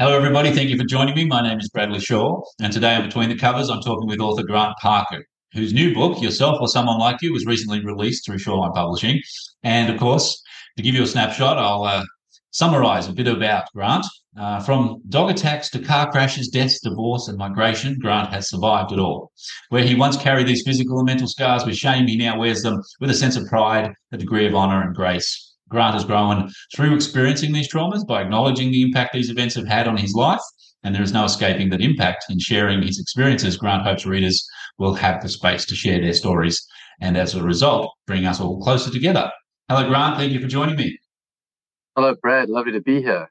Hello, everybody. Thank you for joining me. My name is Bradley Shaw, and today on Between the Covers, I'm talking with author Grant Parkin, whose new book, Yourself or Someone Like You, was recently released through Shoreline Publishing. And of course, to give you a snapshot, I'll uh, summarize a bit about Grant. Uh, from dog attacks to car crashes, deaths, divorce, and migration, Grant has survived it all. Where he once carried these physical and mental scars with shame, he now wears them with a sense of pride, a degree of honor, and grace. Grant has grown through experiencing these traumas by acknowledging the impact these events have had on his life. And there is no escaping that impact. In sharing his experiences, Grant hopes readers will have the space to share their stories and as a result, bring us all closer together. Hello, Grant. Thank you for joining me. Hello, Brad. Lovely to be here.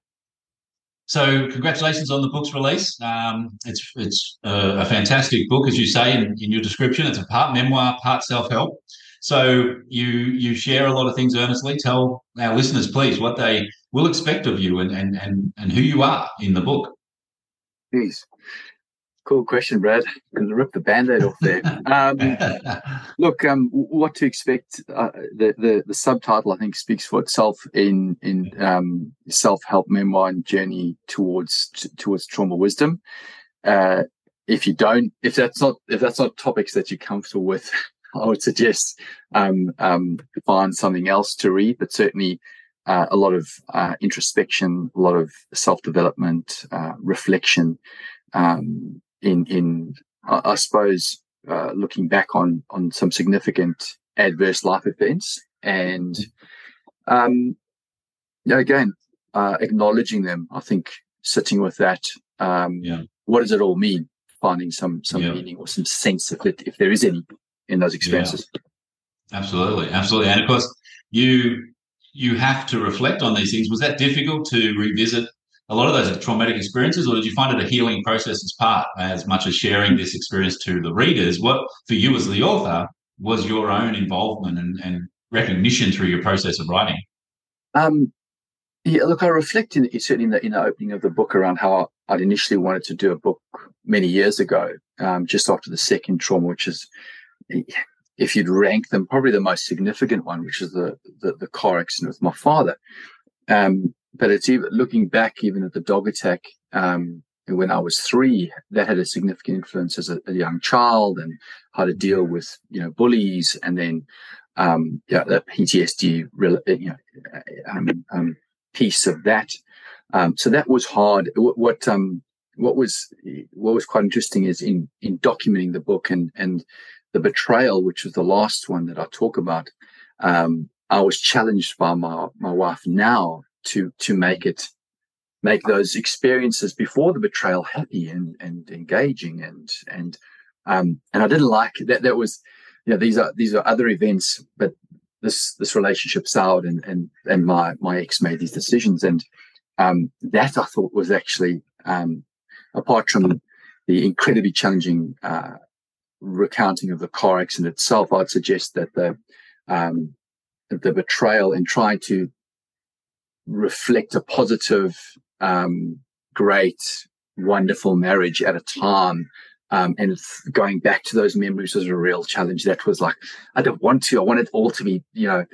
So, congratulations on the book's release. Um, it's it's a, a, fantastic book, as you say in, in your description. It's a part memoir, part self help. So you you share a lot of things earnestly. Tell our listeners, please, what they will expect of you and and and, and who you are in the book. Please. Cool question, Brad. Gonna rip the band-aid off there. Um, look, um, what to expect? Uh, the, the the subtitle, I think, speaks for itself in in um, self-help memoir and journey towards t- towards trauma wisdom. Uh, if you don't, if that's not if that's not topics that you're comfortable with, I would suggest um, um, find something else to read, but certainly uh, a lot of uh, introspection, a lot of self development, uh, reflection. Um, in in I, I suppose uh, looking back on on some significant adverse life events, and um, yeah, again uh, acknowledging them. I think sitting with that. Um, yeah. What does it all mean? Finding some some yeah. meaning or some sense of it, if there is any in those experiences. Yeah. Absolutely, absolutely, and of course, you you have to reflect on these things. Was that difficult to revisit a lot of those are traumatic experiences, or did you find it a healing process as part, as much as sharing this experience to the readers? What for you as the author was your own involvement and, and recognition through your process of writing? Um, yeah, look, I reflect in, certainly in the, in the opening of the book around how I'd initially wanted to do a book many years ago, um, just after the second trauma, which is if you'd rank them, probably the most significant one, which is the the, the car accident with my father. Um, but it's even looking back, even at the dog attack um, when I was three, that had a significant influence as a, a, young child and how to deal with you know bullies, and then um, yeah, the PTSD you know, um, um, piece of that. Um, so that was hard. What, what um, what was what was quite interesting is in in documenting the book and and the betrayal, which was the last one that I talk about. Um, I was challenged by my my wife now to to make it make those experiences before the betrayal happy and and engaging and and um and I didn't like that that was you know these are these are other events but this this relationship soured and and and my my ex made these decisions. And um that I thought was actually um apart from the incredibly challenging uh, recounting of the car accident itself, I'd suggest that the um, the betrayal and trying to reflect a positive, um, great, wonderful marriage at a time. Um, and going back to those memories was a real challenge. That was like, I don't want to. I want it all to be, you know,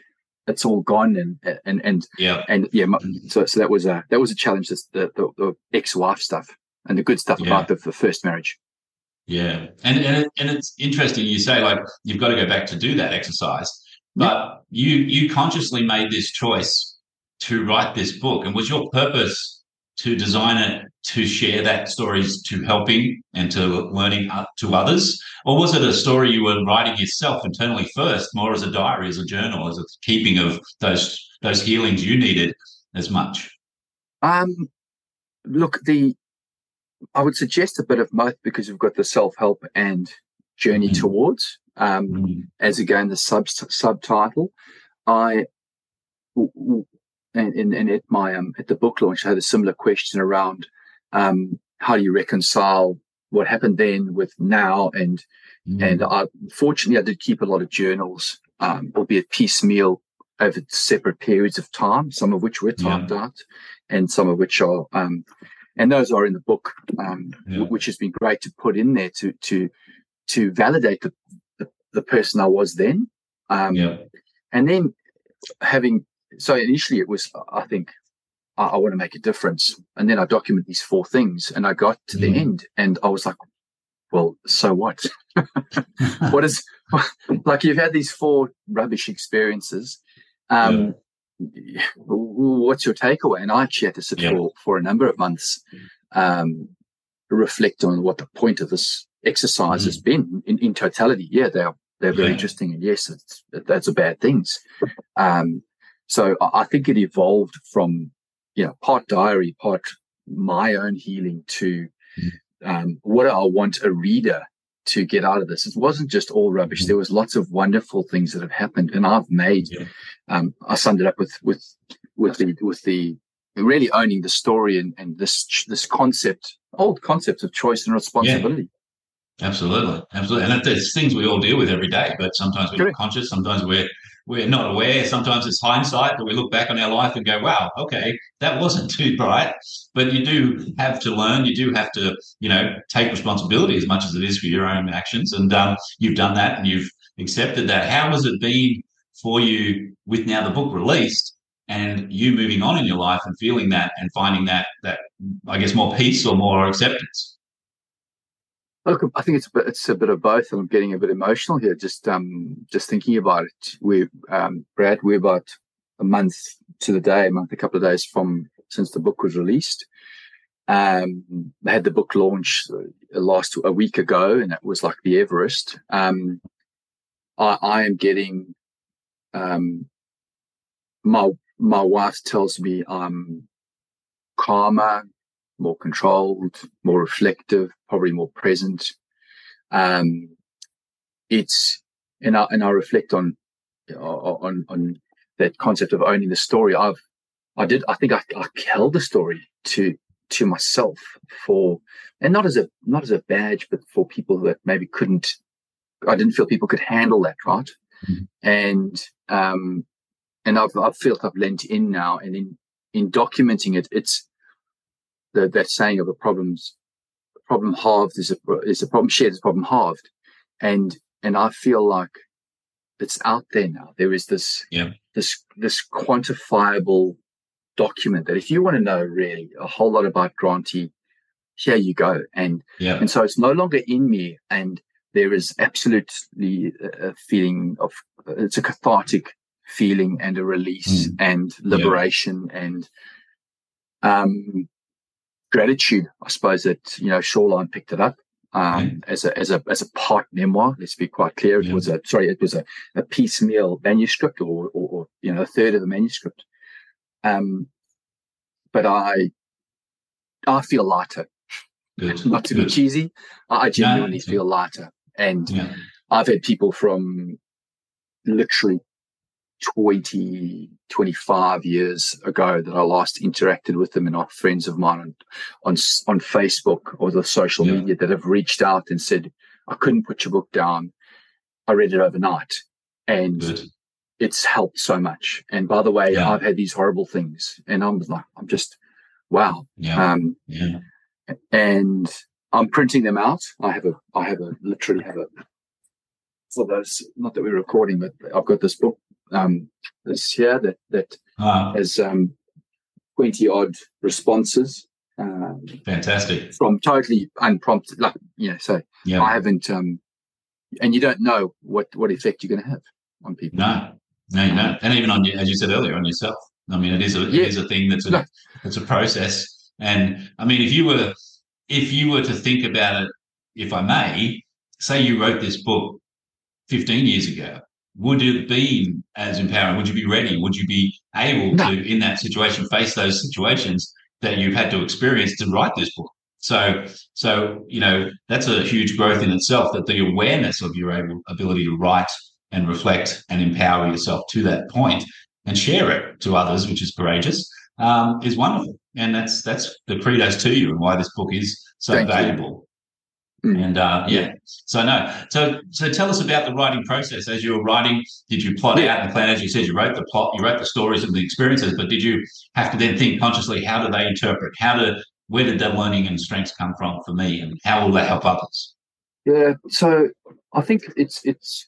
it's all gone and and and yeah and yeah. So so that was a that was a challenge. the the, the ex wife stuff and the good stuff yeah. about the, the, first marriage. Yeah, and and, it, and it's interesting. You say like you've got to go back to do that exercise, but yeah. you you consciously made this choice to write this book, and was your purpose to design it to share that stories to helping and to learning to others, or was it a story you were writing yourself internally first, more as a diary, as a journal, as a keeping of those those healings you needed as much? Um, look, the I would suggest a bit of both because we've got the self help and journey mm-hmm. towards. um, mm. as again the sub subtitle. I and, and, and at my um, at the book launch, I had a similar question around um, how do you reconcile what happened then with now and mm. and I fortunately I did keep a lot of journals, um, albeit piecemeal over separate periods of time, some of which were typed yeah. out, and some of which are um, and those are in the book, um, yeah. which has been great to put in there to to to validate the the, the person I was then. Um, yeah. And then having so initially it was I think I, I want to make a difference, and then I document these four things, and I got to the mm. end, and I was like, well, so what? what is like you've had these four rubbish experiences. Um, yeah. What's your takeaway? And I actually had to sit yeah. for, for a number of months, um, reflect on what the point of this exercise mm. has been in, in totality. Yeah, they're they're very yeah. interesting, and yes, it's, that's a bad things. Um, so I, think it evolved from you know part diary, part my own healing to mm um, what I want a reader to get out of this? It wasn't just all rubbish. Mm-hmm. There was lots of wonderful things that have happened, and I've made. Yeah. Um, I summed it up with with with the with the really owning the story and, and this this concept, old concept of choice and responsibility. Yeah. Absolutely, absolutely, and there's things we all deal with every day, but sometimes we're Correct. not conscious. Sometimes we're we're not aware. Sometimes it's hindsight that we look back on our life and go, wow, okay, that wasn't too bright. But you do have to learn. You do have to, you know, take responsibility as much as it is for your own actions. And um, you've done that and you've accepted that. How has it been for you with now the book released and you moving on in your life and feeling that and finding that, that I guess, more peace or more acceptance? Look, I think it's a bit, it's a bit of both, and I'm getting a bit emotional here. Just um, just thinking about it. We, um, Brad, we're about a month to the day, a month, a couple of days from since the book was released. Um, I had the book launch uh, last a week ago, and it was like the Everest. Um, I, I am getting um, my my wife tells me I'm calmer, more controlled, more reflective, probably more present. Um, it's and I and I reflect on on on that concept of owning the story. I've I did I think I, I held the story to to myself for and not as a not as a badge, but for people that maybe couldn't. I didn't feel people could handle that right, mm-hmm. and um, and I've I felt I've lent in now, and in in documenting it, it's the, that saying of a problem's problem halved is a is a problem shared is a problem halved, and and I feel like it's out there now. There is this yeah. this this quantifiable document that if you want to know really a whole lot about grantee, here you go. And yeah. and so it's no longer in me, and there is absolutely a feeling of it's a cathartic feeling and a release mm. and liberation yeah. and um gratitude, I suppose that you know Shoreline picked it up um, as a as a as a part memoir. Let's be quite clear. It yeah. was a sorry, it was a, a piecemeal manuscript, or, or, or, you know a third of the manuscript. Um, but I I feel lighter. Good. Not to Good. be cheesy, I genuinely yeah. feel lighter, and. I've had people from literally 20, 25 years ago that I last interacted with them and are friends of mine on, on, on Facebook or the social yeah. media that have reached out and said, I couldn't put your book down. I read it overnight and Good. it's helped so much. And by the way, yeah. I've had these horrible things and I'm like, I'm just, wow. Yeah. Um, yeah. And I'm printing them out. I have a, I have a, literally have a, for those, not that we're recording, but I've got this book um, this year that that ah. has um, twenty odd responses. Um, Fantastic. From totally unprompted, like you know, so yeah. I haven't, um, and you don't know what what effect you're going to have on people. No, no, you don't, and even on you, as you said earlier, on yourself. I mean, it is a yeah. it is a thing that's a no. it's a process, and I mean, if you were if you were to think about it, if I may, say you wrote this book 15 years ago, would it be as empowering? Would you be ready? Would you be able no. to, in that situation, face those situations that you've had to experience to write this book? So, so you know that's a huge growth in itself. That the awareness of your able, ability to write and reflect and empower yourself to that point and share it to others, which is courageous, um, is wonderful. And that's that's the credos to you and why this book is so Thank valuable. You. And uh, yeah, so no, so so tell us about the writing process. As you were writing, did you plot yeah. out the plan? As you said, you wrote the plot, you wrote the stories and the experiences, but did you have to then think consciously? How do they interpret? How do where did that learning and strengths come from for me, and how will that help others? Yeah, so I think it's it's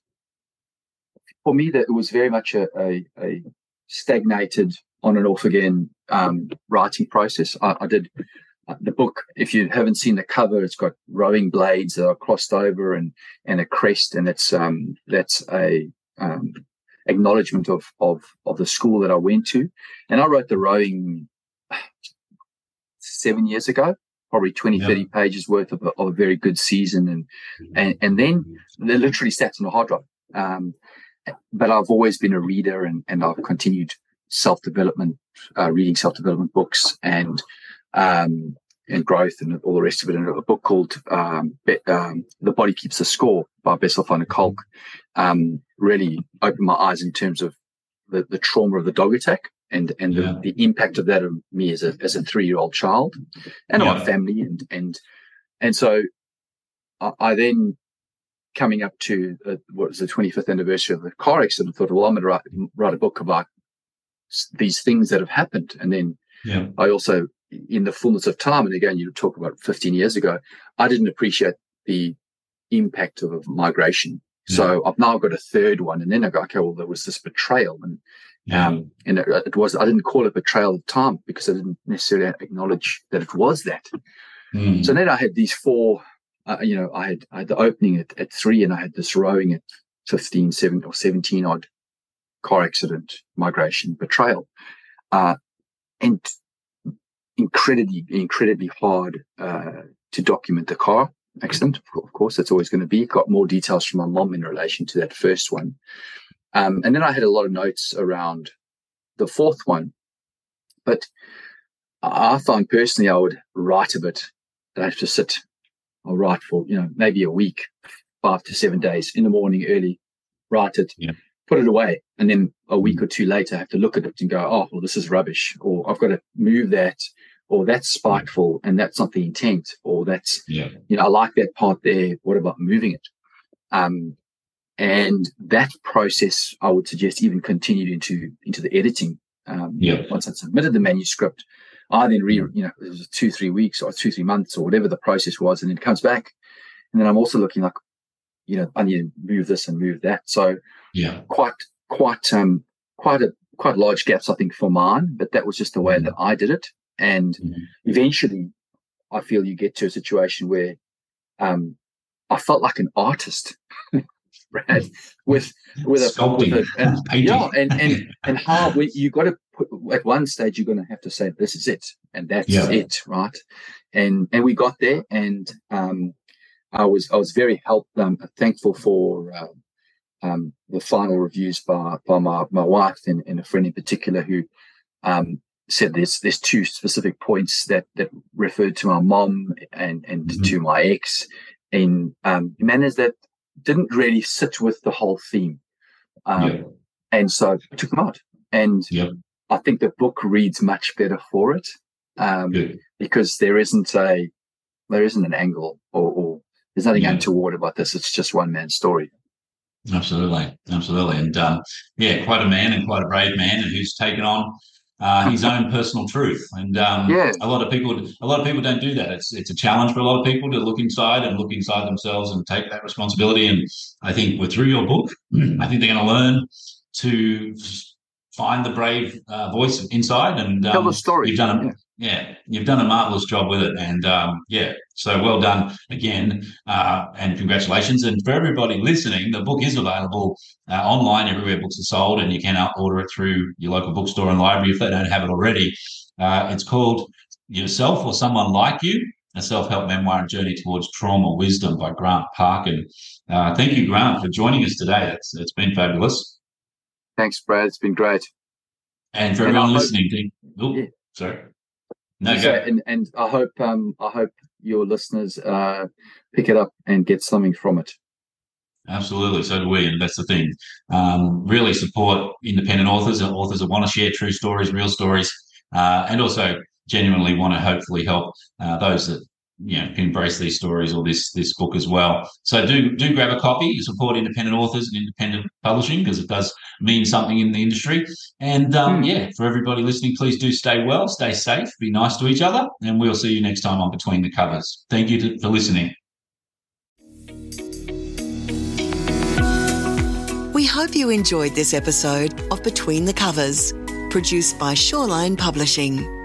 for me that it was very much a, a, a stagnated on and off again um, writing process. I, I did the book. If you haven't seen the cover, it's got rowing blades that are crossed over and and a crest, and it's um, that's a um, acknowledgement of of of the school that I went to. And I wrote the rowing seven years ago, probably 20, 30 pages worth of a, of a, very good season, and and and then they literally sat on a hard drive. Um, but I've always been a reader and, and I've continued self development, uh, reading self development books and, um, and growth and all the rest of it. And a book called, um, Be- um, The Body Keeps the Score by Bessel van der Kolk, um, really opened my eyes in terms of the, the trauma of the dog attack and, and yeah. the, the, impact of that on me as a, as a three year old child and yeah. on my family. And, and, and so I, I then coming up to uh, what was the 25th anniversary of the car accident, I thought, well, I'm going to write, write a book about these things that have happened. And then yeah. I also, in the fullness of time, and again, you talk about 15 years ago, I didn't appreciate the impact of, of migration. Yeah. So I've now got a third one. And then I go, okay, well, there was this betrayal. And, yeah. um, and it, it, was, I didn't call it betrayal at the time because I didn't necessarily acknowledge that it was that. Mm. So then I had these four uh, you know, I had, I had the opening at, at three and I had this rowing at 15, 17 or 17 odd car accident, migration, betrayal. Uh, and incredibly, incredibly hard, uh, to document the car accident. Of course, that's always going to be. Got more details from my mom in relation to that first one. Um, and then I had a lot of notes around the fourth one. But I found personally I would write a bit. I have to sit I'll write for, you know, maybe a week, five to seven days in the morning early, write it, yeah. put it away. And then a week mm. or two later, I have to look at it and go, oh, well, this is rubbish. Or I've got to move that. Or that's spiteful and that's not the intent. Or that's, yeah. you know, I like that part there. What about moving it? Um, and that process, I would suggest, even continued into into the editing. Um, yeah. Once I'd submitted the manuscript, I then re, you know, it was two, three weeks or two, three months or whatever the process was. And then it comes back. And then I'm also looking like, you know, I need to move this and move that. So yeah, quite, quite, um, quite a, quite large gaps, I think, for mine, but that was just the way mm-hmm. that I did it. And mm-hmm. eventually I feel you get to a situation where, um, I felt like an artist Brad, with with a, with a and, yeah, and and and how you got to put at one stage you're going to have to say this is it and that's yeah. it, right? And and we got there, and um, I was I was very helped, um, thankful for. Uh, um, the final reviews by by my, my wife and, and a friend in particular who um, said there's there's two specific points that that referred to my mom and and mm-hmm. to my ex in um, manners that didn't really sit with the whole theme. Um, yeah. And so I took them out. And yeah. I think the book reads much better for it um, because there isn't a there isn't an angle or, or there's nothing yeah. untoward about this. It's just one man's story. Absolutely, absolutely, and um, yeah, quite a man and quite a brave man, and who's taken on uh, his own personal truth. And um, yeah. a lot of people, a lot of people don't do that. It's it's a challenge for a lot of people to look inside and look inside themselves and take that responsibility. And I think with through your book, I think they're going to learn to find the brave uh, voice inside and um, tell the story. You've done a, yeah, you've done a marvelous job with it, and um, yeah, so well done again, uh, and congratulations. And for everybody listening, the book is available uh, online everywhere books are sold, and you can order it through your local bookstore and library if they don't have it already. Uh, it's called Yourself or Someone Like You: A Self-Help Memoir and Journey Towards Trauma Wisdom by Grant Parkin. Uh, thank you, Grant, for joining us today. It's it's been fabulous. Thanks, Brad. It's been great. And for and everyone listening, hope, oh, yeah. sorry. No, and, and I hope um, I hope your listeners uh, pick it up and get something from it. Absolutely, so do we, and that's the thing. Um, really support independent authors, and authors that want to share true stories, real stories, uh, and also genuinely want to hopefully help uh, those that you know embrace these stories or this this book as well. So do do grab a copy. Support independent authors and independent publishing because it does mean something in the industry. And um, mm. yeah, for everybody listening, please do stay well, stay safe, be nice to each other, and we'll see you next time on Between the Covers. Thank you to, for listening. We hope you enjoyed this episode of Between the Covers, produced by Shoreline Publishing.